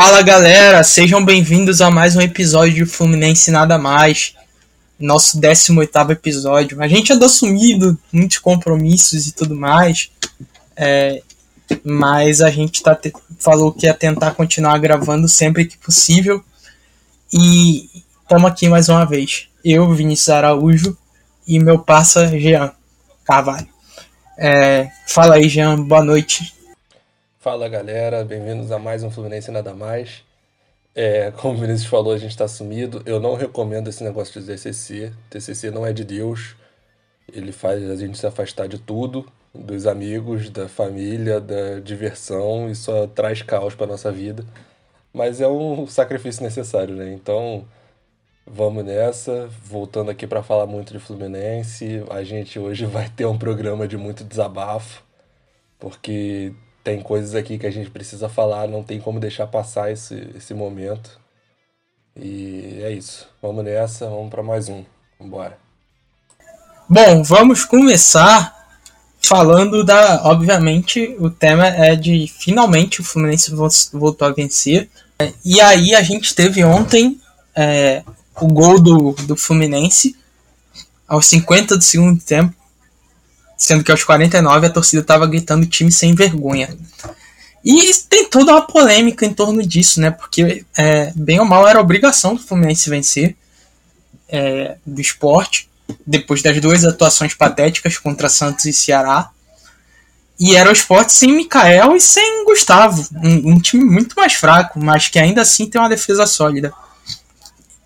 Fala galera, sejam bem-vindos a mais um episódio de Fluminense Nada Mais, nosso 18 episódio. A gente andou sumido, muitos compromissos e tudo mais, é, mas a gente tá te... falou que ia tentar continuar gravando sempre que possível. E estamos aqui mais uma vez. Eu, Vinícius Araújo, e meu parça Jean Carvalho. É, fala aí, Jean, boa noite. Fala galera, bem-vindos a mais um Fluminense Nada Mais. É, como o Vinícius falou, a gente está sumido. Eu não recomendo esse negócio de TCC. TCC não é de Deus. Ele faz a gente se afastar de tudo, dos amigos, da família, da diversão e só traz caos para nossa vida. Mas é um sacrifício necessário, né? Então, vamos nessa. Voltando aqui para falar muito de Fluminense, a gente hoje vai ter um programa de muito desabafo, porque tem coisas aqui que a gente precisa falar, não tem como deixar passar esse, esse momento. E é isso. Vamos nessa, vamos para mais um. Vambora. Bom, vamos começar falando da. Obviamente, o tema é de finalmente o Fluminense voltou a vencer. E aí a gente teve ontem é, o gol do, do Fluminense aos 50 do segundo tempo sendo que aos 49 a torcida estava gritando time sem vergonha. E tem toda uma polêmica em torno disso, né? Porque, é, bem ou mal, era obrigação do Fluminense vencer é, do esporte, depois das duas atuações patéticas contra Santos e Ceará. E era o esporte sem Mikael e sem Gustavo. Um, um, time muito mais fraco, mas que ainda assim tem uma defesa sólida.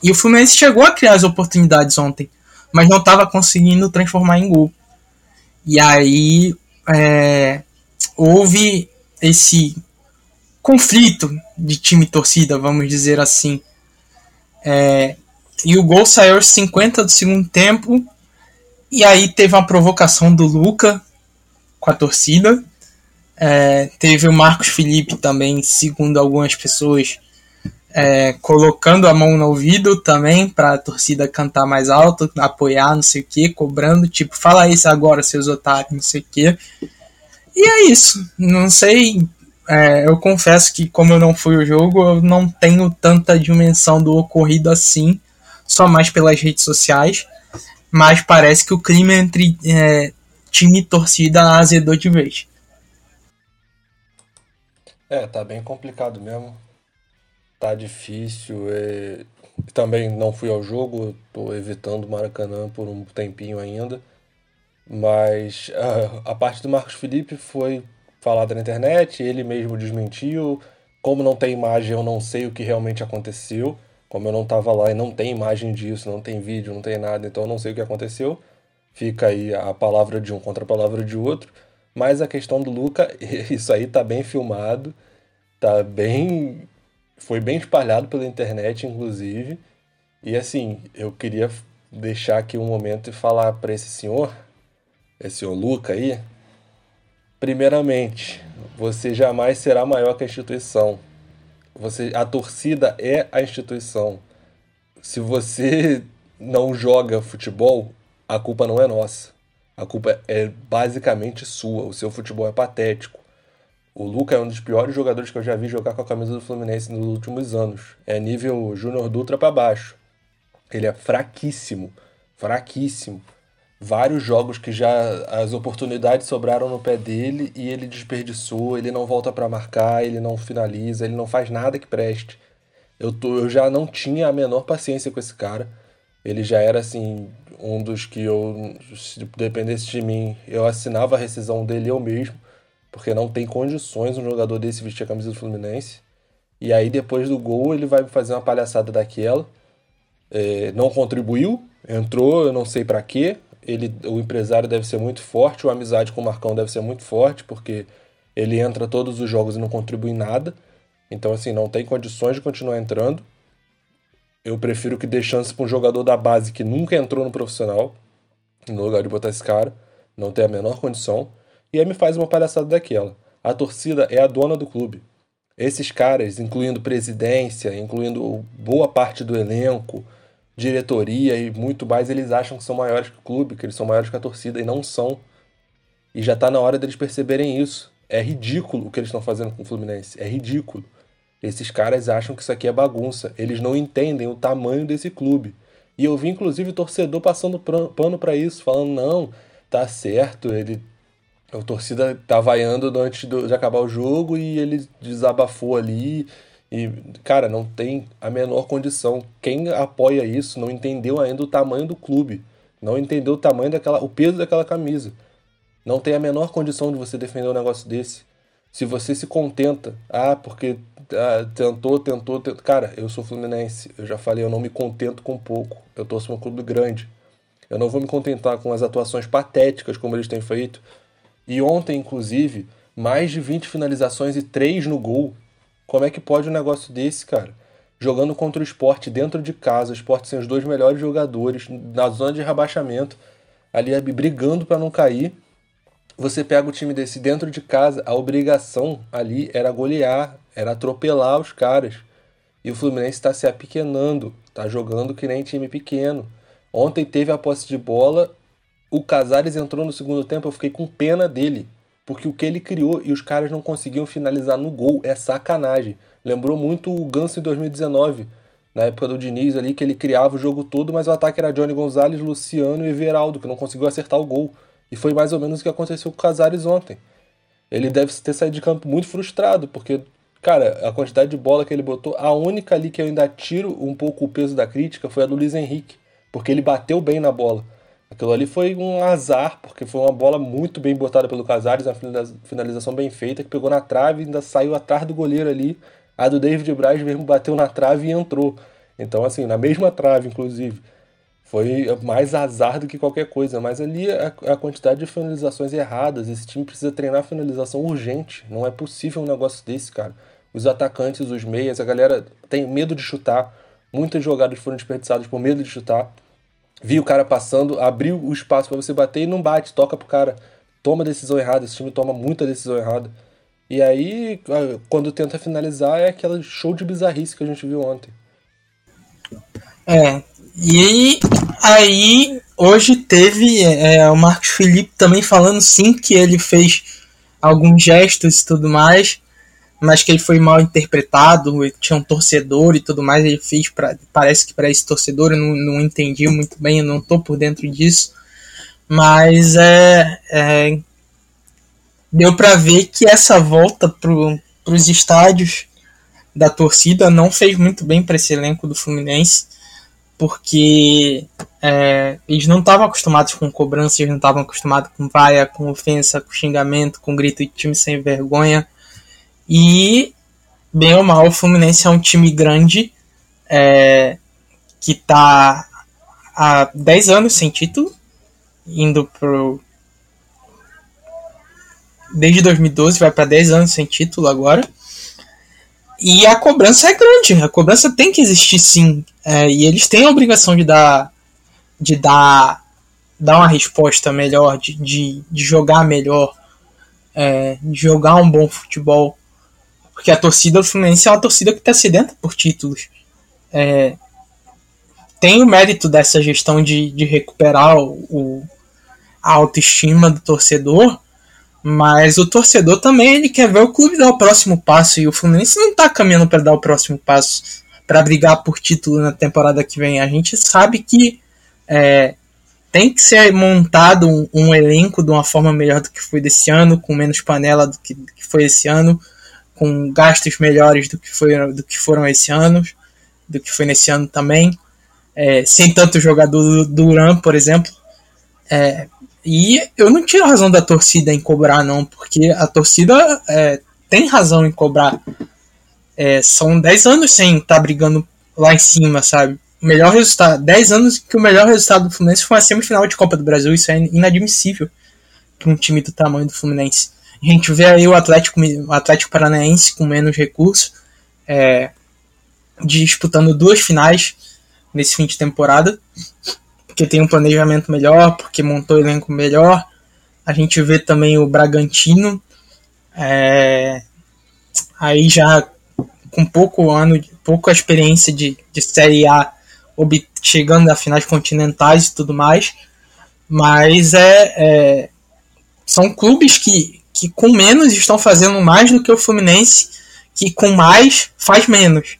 E o Fluminense chegou a criar as oportunidades ontem, mas não estava conseguindo transformar em gol. E aí é, houve esse conflito de time e torcida, vamos dizer assim. É, e o gol saiu aos 50 do segundo tempo. E aí teve uma provocação do Luca com a torcida. É, teve o Marcos Felipe também, segundo algumas pessoas, é, colocando a mão no ouvido também para a torcida cantar mais alto, apoiar, não sei o que, cobrando, tipo, fala isso agora, seus otários, não sei o que. E é isso. Não sei. É, eu confesso que, como eu não fui o jogo, eu não tenho tanta dimensão do ocorrido assim, só mais pelas redes sociais. Mas parece que o clima entre é, time e torcida azedou de vez. É, tá bem complicado mesmo tá difícil. É... Também não fui ao jogo, tô evitando o Maracanã por um tempinho ainda. Mas a, a parte do Marcos Felipe foi falada na internet, ele mesmo desmentiu. Como não tem imagem, eu não sei o que realmente aconteceu. Como eu não estava lá e não tem imagem disso, não tem vídeo, não tem nada, então eu não sei o que aconteceu. Fica aí a palavra de um contra a palavra de outro. Mas a questão do Luca, isso aí tá bem filmado, tá bem foi bem espalhado pela internet, inclusive. E assim, eu queria deixar aqui um momento e falar para esse senhor, esse senhor Luca aí. Primeiramente, você jamais será maior que a instituição. Você, a torcida é a instituição. Se você não joga futebol, a culpa não é nossa. A culpa é basicamente sua. O seu futebol é patético. O Luca é um dos piores jogadores que eu já vi jogar com a camisa do Fluminense nos últimos anos. É nível Júnior Dutra para baixo. Ele é fraquíssimo, fraquíssimo. Vários jogos que já as oportunidades sobraram no pé dele e ele desperdiçou, ele não volta para marcar, ele não finaliza, ele não faz nada que preste. Eu, tô, eu já não tinha a menor paciência com esse cara. Ele já era assim um dos que eu, se dependesse de mim, eu assinava a rescisão dele eu mesmo porque não tem condições um jogador desse vestir a camisa do Fluminense. E aí depois do gol ele vai fazer uma palhaçada daquela. É, não contribuiu, entrou, eu não sei para quê. Ele, o empresário deve ser muito forte, a amizade com o Marcão deve ser muito forte, porque ele entra todos os jogos e não contribui em nada. Então, assim, não tem condições de continuar entrando. Eu prefiro que dê chance para um jogador da base que nunca entrou no profissional, no lugar de botar esse cara. Não tem a menor condição. E aí me faz uma palhaçada daquela. A torcida é a dona do clube. Esses caras, incluindo presidência, incluindo boa parte do elenco, diretoria e muito mais, eles acham que são maiores que o clube, que eles são maiores que a torcida e não são. E já está na hora deles perceberem isso. É ridículo o que eles estão fazendo com o Fluminense. É ridículo. Esses caras acham que isso aqui é bagunça. Eles não entendem o tamanho desse clube. E eu vi, inclusive, torcedor passando pano para isso, falando: não, tá certo, ele. A torcida tá vaiando antes de acabar o jogo e ele desabafou ali. E, cara, não tem a menor condição. Quem apoia isso não entendeu ainda o tamanho do clube. Não entendeu o tamanho daquela. o peso daquela camisa. Não tem a menor condição de você defender um negócio desse. Se você se contenta, ah, porque ah, tentou, tentou, tentou. Cara, eu sou fluminense. Eu já falei, eu não me contento com pouco. Eu torço um clube grande. Eu não vou me contentar com as atuações patéticas como eles têm feito. E ontem, inclusive, mais de 20 finalizações e 3 no gol. Como é que pode um negócio desse, cara? Jogando contra o esporte dentro de casa, o esporte sem os dois melhores jogadores, na zona de rebaixamento, ali brigando para não cair você pega o time desse dentro de casa, a obrigação ali era golear, era atropelar os caras. E o Fluminense está se apequenando, está jogando que nem time pequeno. Ontem teve a posse de bola, o Casares entrou no segundo tempo, eu fiquei com pena dele. Porque o que ele criou e os caras não conseguiam finalizar no gol é sacanagem. Lembrou muito o Ganso em 2019, na época do Diniz ali, que ele criava o jogo todo, mas o ataque era Johnny Gonzalez, Luciano e Everaldo, que não conseguiu acertar o gol. E foi mais ou menos o que aconteceu com o Casares ontem. Ele deve ter saído de campo muito frustrado, porque, cara, a quantidade de bola que ele botou, a única ali que eu ainda tiro um pouco o peso da crítica foi a do Luiz Henrique, porque ele bateu bem na bola. Aquilo ali foi um azar, porque foi uma bola muito bem botada pelo Casares, uma finalização bem feita, que pegou na trave e ainda saiu atrás do goleiro ali. A do David Braz mesmo bateu na trave e entrou. Então, assim, na mesma trave, inclusive. Foi mais azar do que qualquer coisa, mas ali a, a, quantidade de finalizações erradas, esse time precisa treinar finalização urgente. Não é possível um negócio desse, cara. Os atacantes, os meias, a galera tem medo de chutar. Muitas jogadas foram desperdiçadas por medo de chutar. Vi o cara passando, abriu o espaço para você bater e não bate, toca pro cara. Toma decisão errada, esse time toma muita decisão errada. E aí, quando tenta finalizar, é aquele show de bizarrice que a gente viu ontem. É, e aí, hoje teve é, o Marcos Felipe também falando sim que ele fez alguns gestos e tudo mais, mas que ele foi mal interpretado, tinha um torcedor e tudo mais, ele fez, pra, parece que para esse torcedor, eu não, não entendi muito bem, eu não tô por dentro disso, mas é, é deu para ver que essa volta para os estádios da torcida não fez muito bem para esse elenco do Fluminense porque é, eles não estavam acostumados com cobrança, eles não estavam acostumados com vaia, com ofensa, com xingamento, com grito de time sem vergonha. E, bem ou mal, o Fluminense é um time grande é, que está há 10 anos sem título, indo pro. Desde 2012 vai para 10 anos sem título agora. E a cobrança é grande, a cobrança tem que existir sim. É, e eles têm a obrigação de dar, de dar, dar uma resposta melhor, de, de, de jogar melhor, é, de jogar um bom futebol. Porque a torcida do Fluminense é uma torcida que está sedenta por títulos. É, tem o mérito dessa gestão de, de recuperar o, a autoestima do torcedor, mas o torcedor também ele quer ver o clube dar o próximo passo e o Fluminense não está caminhando para dar o próximo passo para brigar por título na temporada que vem. A gente sabe que é, tem que ser montado um, um, elenco de uma forma melhor do que foi desse ano, com menos panela do que, do que foi esse ano, com gastos melhores do que, foi, do que foram esse ano, do que foi nesse ano também, é, sem tanto jogador do Duran, por exemplo. É, e eu não tiro a razão da torcida em cobrar, não, porque a torcida é, tem razão em cobrar. É, são 10 anos sem estar tá brigando lá em cima, sabe? O melhor resultado, 10 anos que o melhor resultado do Fluminense foi uma semifinal de Copa do Brasil, isso é inadmissível para um time do tamanho do Fluminense. A gente vê aí o Atlético, o Atlético Paranaense com menos recursos, é, disputando duas finais nesse fim de temporada porque tem um planejamento melhor, porque montou o elenco melhor. A gente vê também o Bragantino, é, aí já com pouco ano, pouca experiência de, de Série A, chegando a finais continentais e tudo mais, mas é, é, são clubes que, que com menos estão fazendo mais do que o Fluminense, que com mais faz menos.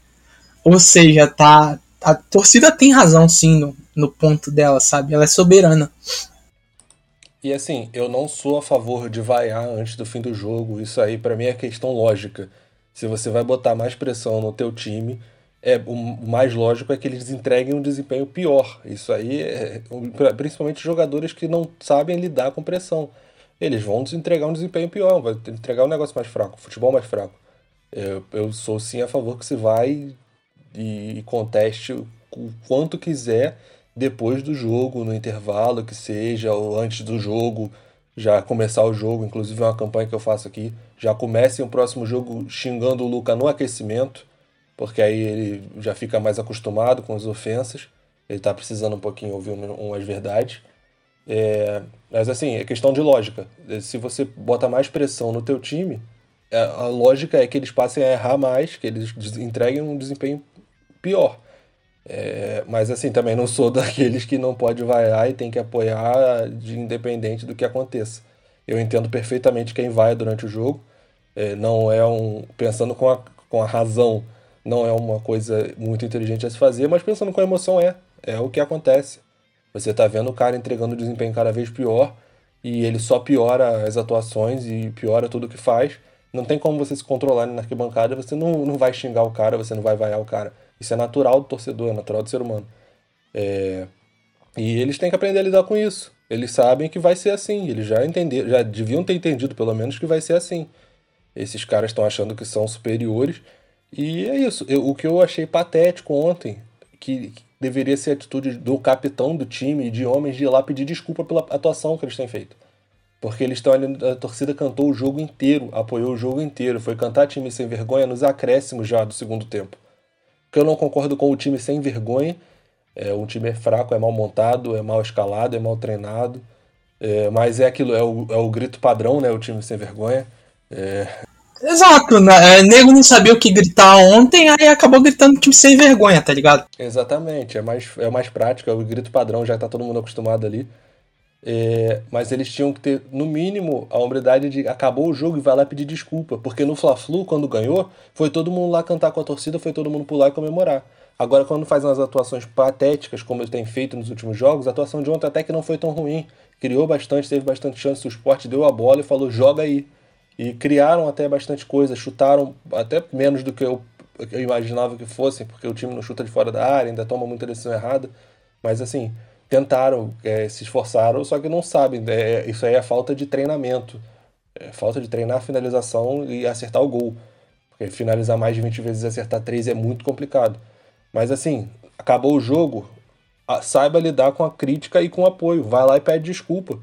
Ou seja, tá, a torcida tem razão sim no, no ponto dela, sabe? Ela é soberana. E assim, eu não sou a favor de vaiar antes do fim do jogo. Isso aí para mim é questão lógica. Se você vai botar mais pressão no teu time, é o mais lógico é que eles entreguem um desempenho pior. Isso aí é principalmente jogadores que não sabem lidar com pressão. Eles vão entregar um desempenho pior, vai entregar um negócio mais fraco, futebol mais fraco. Eu, eu sou sim a favor que se vai e conteste o quanto quiser depois do jogo, no intervalo que seja, ou antes do jogo, já começar o jogo, inclusive é uma campanha que eu faço aqui, já comecem o próximo jogo xingando o Luca no aquecimento, porque aí ele já fica mais acostumado com as ofensas, ele está precisando um pouquinho ouvir umas verdades. É, mas assim, é questão de lógica. Se você bota mais pressão no teu time, é, a lógica é que eles passem a errar mais, que eles entreguem um desempenho pior. É, mas assim, também não sou daqueles que não pode vaiar e tem que apoiar de independente do que aconteça. Eu entendo perfeitamente quem vai durante o jogo. É, não é um. Pensando com a, com a razão, não é uma coisa muito inteligente a se fazer, mas pensando com a emoção é. É o que acontece. Você está vendo o cara entregando um desempenho cada vez pior e ele só piora as atuações e piora tudo que faz. Não tem como você se controlar na arquibancada, você não, não vai xingar o cara, você não vai vaiar o cara. Isso é natural do torcedor, é natural do ser humano. É... E eles têm que aprender a lidar com isso. Eles sabem que vai ser assim. Eles já entenderam, já deviam ter entendido pelo menos que vai ser assim. Esses caras estão achando que são superiores. E é isso. Eu, o que eu achei patético ontem, que, deveria ser a atitude do capitão do time e de homens de ir lá pedir desculpa pela atuação que eles têm feito. Porque eles estão ali, a torcida cantou o jogo inteiro, apoiou o jogo inteiro, foi cantar time sem vergonha nos acréscimos já do segundo tempo que eu não concordo com o time sem vergonha. É, um time é fraco, é mal montado, é mal escalado, é mal treinado. É, mas é aquilo, é o, é o grito padrão, né? O time sem vergonha. É... Exato, né? É, nego não sabia o que gritar ontem, aí acabou gritando time sem vergonha, tá ligado? Exatamente, é mais, é mais prático, é o grito padrão, já tá todo mundo acostumado ali. É, mas eles tinham que ter, no mínimo, a hombridade de acabou o jogo e vai lá pedir desculpa. Porque no Fla-Flu, quando ganhou, foi todo mundo lá cantar com a torcida, foi todo mundo pular e comemorar. Agora, quando faz umas atuações patéticas, como ele tem feito nos últimos jogos, a atuação de ontem até que não foi tão ruim. Criou bastante, teve bastante chance, o esporte deu a bola e falou: joga aí. E criaram até bastante coisa, chutaram até menos do que eu, eu imaginava que fossem, porque o time não chuta de fora da área, ainda toma muita decisão errada. Mas assim, tentaram, é, se esforçaram, só que não sabem. É, isso aí é falta de treinamento. É falta de treinar a finalização e acertar o gol. Porque finalizar mais de 20 vezes e acertar 3 é muito complicado. Mas assim, acabou o jogo, saiba lidar com a crítica e com o apoio. Vai lá e pede desculpa.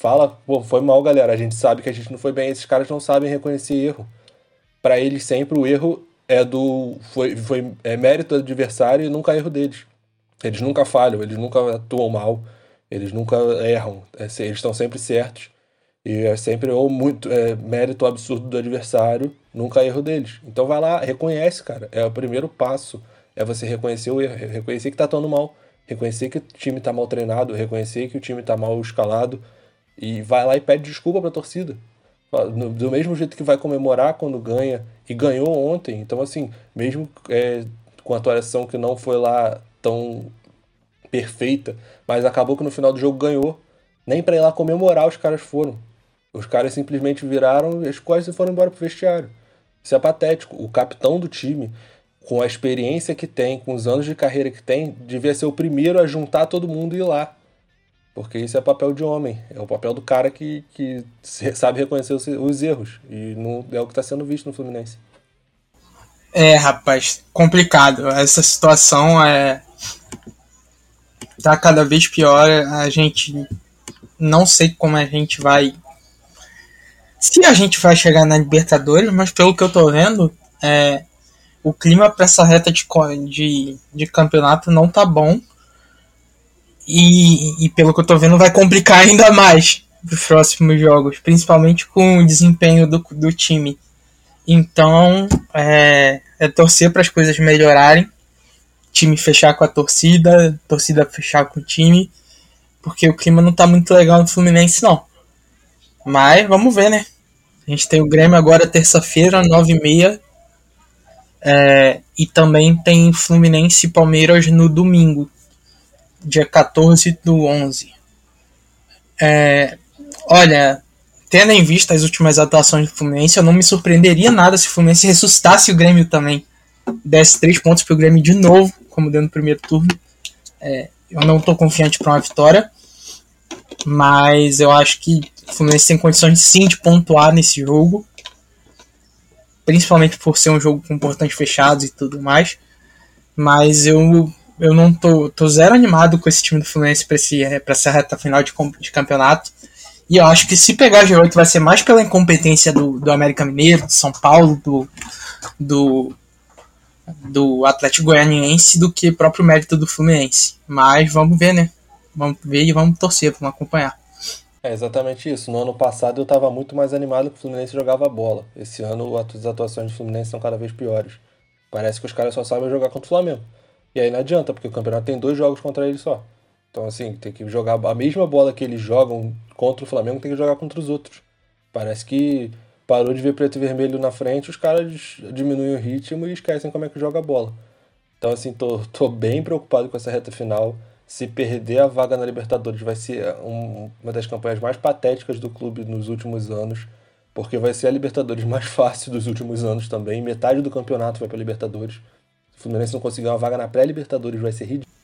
Fala, pô, foi mal, galera. A gente sabe que a gente não foi bem. Esses caras não sabem reconhecer erro. Para eles sempre o erro é do foi, foi é mérito do adversário e nunca erro deles. Eles nunca falham, eles nunca atuam mal, eles nunca erram, é, eles estão sempre certos. E é sempre ou muito é, mérito absurdo do adversário, nunca erro deles. Então vai lá, reconhece, cara. É o primeiro passo. É você reconhecer o erro, reconhecer que tá atuando mal, reconhecer que o time tá mal treinado, reconhecer que o time tá mal escalado. E vai lá e pede desculpa pra torcida. Do mesmo jeito que vai comemorar quando ganha, e ganhou ontem. Então, assim, mesmo é, com a atuação que não foi lá tão perfeita, mas acabou que no final do jogo ganhou. Nem para ir lá comemorar os caras foram. Os caras simplesmente viraram as costas e foram embora pro vestiário. Isso é patético. O capitão do time, com a experiência que tem, com os anos de carreira que tem, devia ser o primeiro a juntar todo mundo e ir lá. Porque isso é papel de homem. É o papel do cara que, que sabe reconhecer os, os erros. E não é o que está sendo visto no Fluminense. É, rapaz, complicado. Essa situação é tá cada vez pior. A gente não sei como a gente vai. Se a gente vai chegar na Libertadores, mas pelo que eu tô vendo, é, o clima para essa reta de, de, de campeonato não tá bom. E, e pelo que eu tô vendo, vai complicar ainda mais os próximos jogos, principalmente com o desempenho do, do time. Então, é, é torcer para as coisas melhorarem time fechar com a torcida, torcida fechar com o time, porque o clima não tá muito legal no Fluminense, não. Mas vamos ver, né? A gente tem o Grêmio agora terça-feira, 9h30, É, e também tem Fluminense e Palmeiras no domingo, dia 14 do 11. É, olha, tendo em vista as últimas atuações do Fluminense, eu não me surpreenderia nada se o Fluminense ressuscitasse o Grêmio também. Desse três pontos pro Grêmio de novo, como deu no primeiro turno. É, eu não estou confiante para uma vitória, mas eu acho que o Fluminense tem condições sim de pontuar nesse jogo, principalmente por ser um jogo com portões fechados e tudo mais. Mas eu, eu não tô, tô zero animado com esse time do Fluminense para essa reta final de, de campeonato. E eu acho que se pegar G8 vai ser mais pela incompetência do, do América Mineiro, do São Paulo, do, do, do Atlético Goianiense do que próprio mérito do Fluminense. Mas vamos ver, né? Vamos ver e vamos torcer, vamos acompanhar. É exatamente isso. No ano passado eu estava muito mais animado que o Fluminense jogava bola. Esse ano as atuações do Fluminense são cada vez piores. Parece que os caras só sabem jogar contra o Flamengo. E aí não adianta, porque o campeonato tem dois jogos contra ele só. Então, assim, tem que jogar a mesma bola que eles jogam contra o Flamengo, tem que jogar contra os outros. Parece que parou de ver preto e vermelho na frente, os caras diminuem o ritmo e esquecem como é que joga a bola. Então, assim, tô, tô bem preocupado com essa reta final. Se perder a vaga na Libertadores, vai ser um, uma das campanhas mais patéticas do clube nos últimos anos, porque vai ser a Libertadores mais fácil dos últimos anos também. Metade do campeonato vai para Libertadores. O Fluminense não conseguir uma vaga na pré-Libertadores, vai ser ridículo.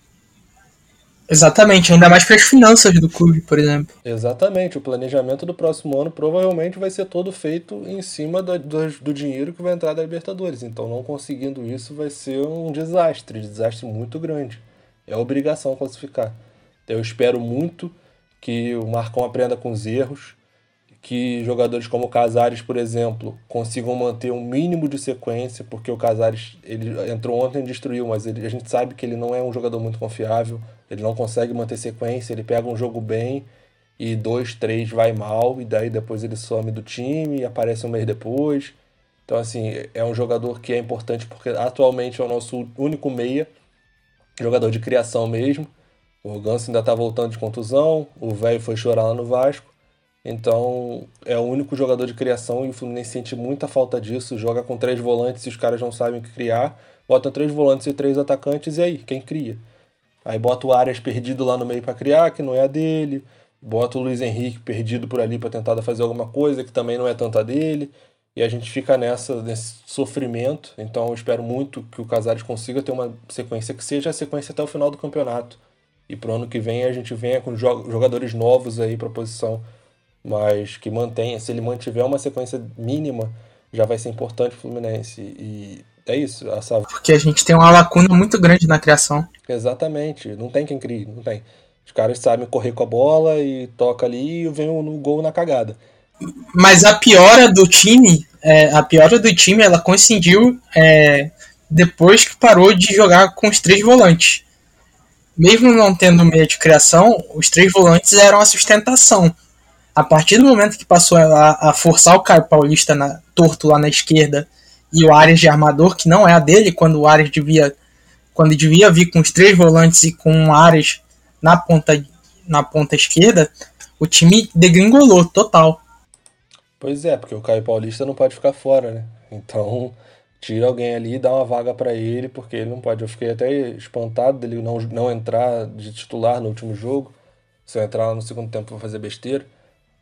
Exatamente, ainda mais para as finanças do clube, por exemplo. Exatamente, o planejamento do próximo ano provavelmente vai ser todo feito em cima do, do, do, dinheiro que vai entrar da Libertadores. Então, não conseguindo isso vai ser um desastre, desastre muito grande. É obrigação classificar. Eu espero muito que o Marcão aprenda com os erros, que jogadores como o Casares, por exemplo, consigam manter um mínimo de sequência, porque o Casares ele entrou ontem e destruiu, mas ele, a gente sabe que ele não é um jogador muito confiável, ele não consegue manter sequência, ele pega um jogo bem e dois, três vai mal, e daí depois ele some do time e aparece um mês depois. Então, assim, é um jogador que é importante porque atualmente é o nosso único meia, jogador de criação mesmo. O Ganso ainda está voltando de contusão, o velho foi chorar lá no Vasco. Então é o único jogador de criação e o Fluminense sente muita falta disso. Joga com três volantes e os caras não sabem o que criar. Bota três volantes e três atacantes e aí, quem cria? Aí bota o Arias perdido lá no meio para criar, que não é a dele. Bota o Luiz Henrique perdido por ali para tentar fazer alguma coisa que também não é tanta dele. E a gente fica nessa, nesse sofrimento. Então eu espero muito que o Casares consiga ter uma sequência que seja a sequência até o final do campeonato. E pro ano que vem a gente venha com jogadores novos aí para posição mas que mantenha, se ele mantiver uma sequência mínima, já vai ser importante o Fluminense. E é isso. Essa... Porque a gente tem uma lacuna muito grande na criação. Exatamente, não tem quem crie, não tem. Os caras sabem correr com a bola e toca ali e vem no gol na cagada. Mas a piora do time, é, a piora do time, ela coincidiu é, depois que parou de jogar com os três volantes. Mesmo não tendo meio de criação, os três volantes eram a sustentação a partir do momento que passou a, a forçar o Caio Paulista na, torto lá na esquerda e o Arias de armador, que não é a dele, quando o Arias devia quando devia vir com os três volantes e com o Arias na ponta na ponta esquerda, o time degringolou total. Pois é, porque o Caio Paulista não pode ficar fora, né? Então, tira alguém ali e dá uma vaga para ele, porque ele não pode. Eu fiquei até espantado dele não, não entrar de titular no último jogo. Se eu entrar lá no segundo tempo, vou fazer besteira.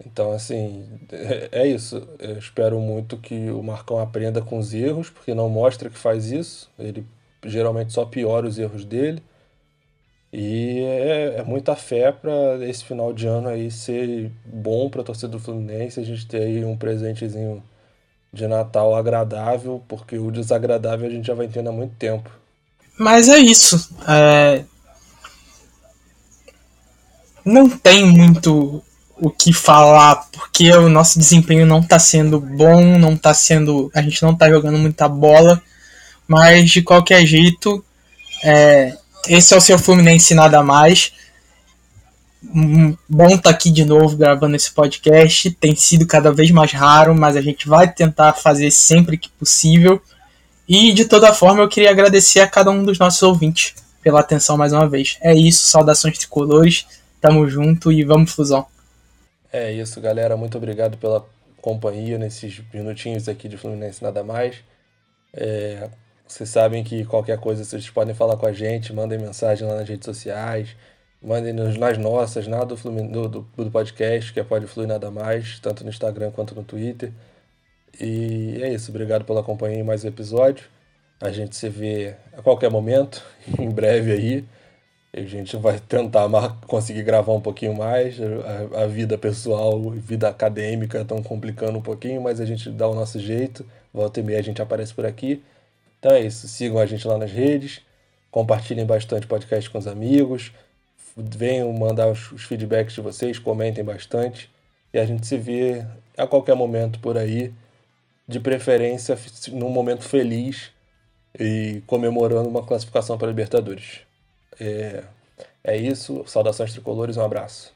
Então, assim, é, é isso. Eu espero muito que o Marcão aprenda com os erros, porque não mostra que faz isso. Ele geralmente só piora os erros dele. E é, é muita fé para esse final de ano aí ser bom para a torcida do Fluminense, a gente ter aí um presentezinho de Natal agradável, porque o desagradável a gente já vai tendo há muito tempo. Mas é isso. É... Não tem muito o que falar, porque o nosso desempenho não está sendo bom, não tá sendo. A gente não está jogando muita bola, mas de qualquer jeito, é, esse é o seu Fluminense nada mais. Hum, bom tá aqui de novo gravando esse podcast. Tem sido cada vez mais raro, mas a gente vai tentar fazer sempre que possível. E de toda forma, eu queria agradecer a cada um dos nossos ouvintes pela atenção mais uma vez. É isso, saudações tricolores, tamo junto e vamos fusão. É isso, galera. Muito obrigado pela companhia nesses minutinhos aqui de Fluminense Nada Mais. É, Vocês sabem que qualquer coisa vocês podem falar com a gente, mandem mensagem lá nas redes sociais, mandem nas nossas, nada do, do, do, do podcast, que é Pode Fluir Nada Mais, tanto no Instagram quanto no Twitter. E é isso, obrigado pela companhia em mais um episódio. A gente se vê a qualquer momento, em breve aí. A gente vai tentar conseguir gravar um pouquinho mais. A, vida pessoal e vida acadêmica estão complicando um pouquinho, mas a gente dá o nosso jeito. Volta e meia a gente aparece por aqui. Então é isso. Sigam a gente lá nas redes. Compartilhem bastante podcast com os amigos. Venham mandar os, os feedbacks de vocês. Comentem bastante. E a gente se vê a qualquer momento por aí. De preferência num momento feliz e comemorando uma classificação para a Libertadores. É, é isso. Saudações tricolores, um abraço.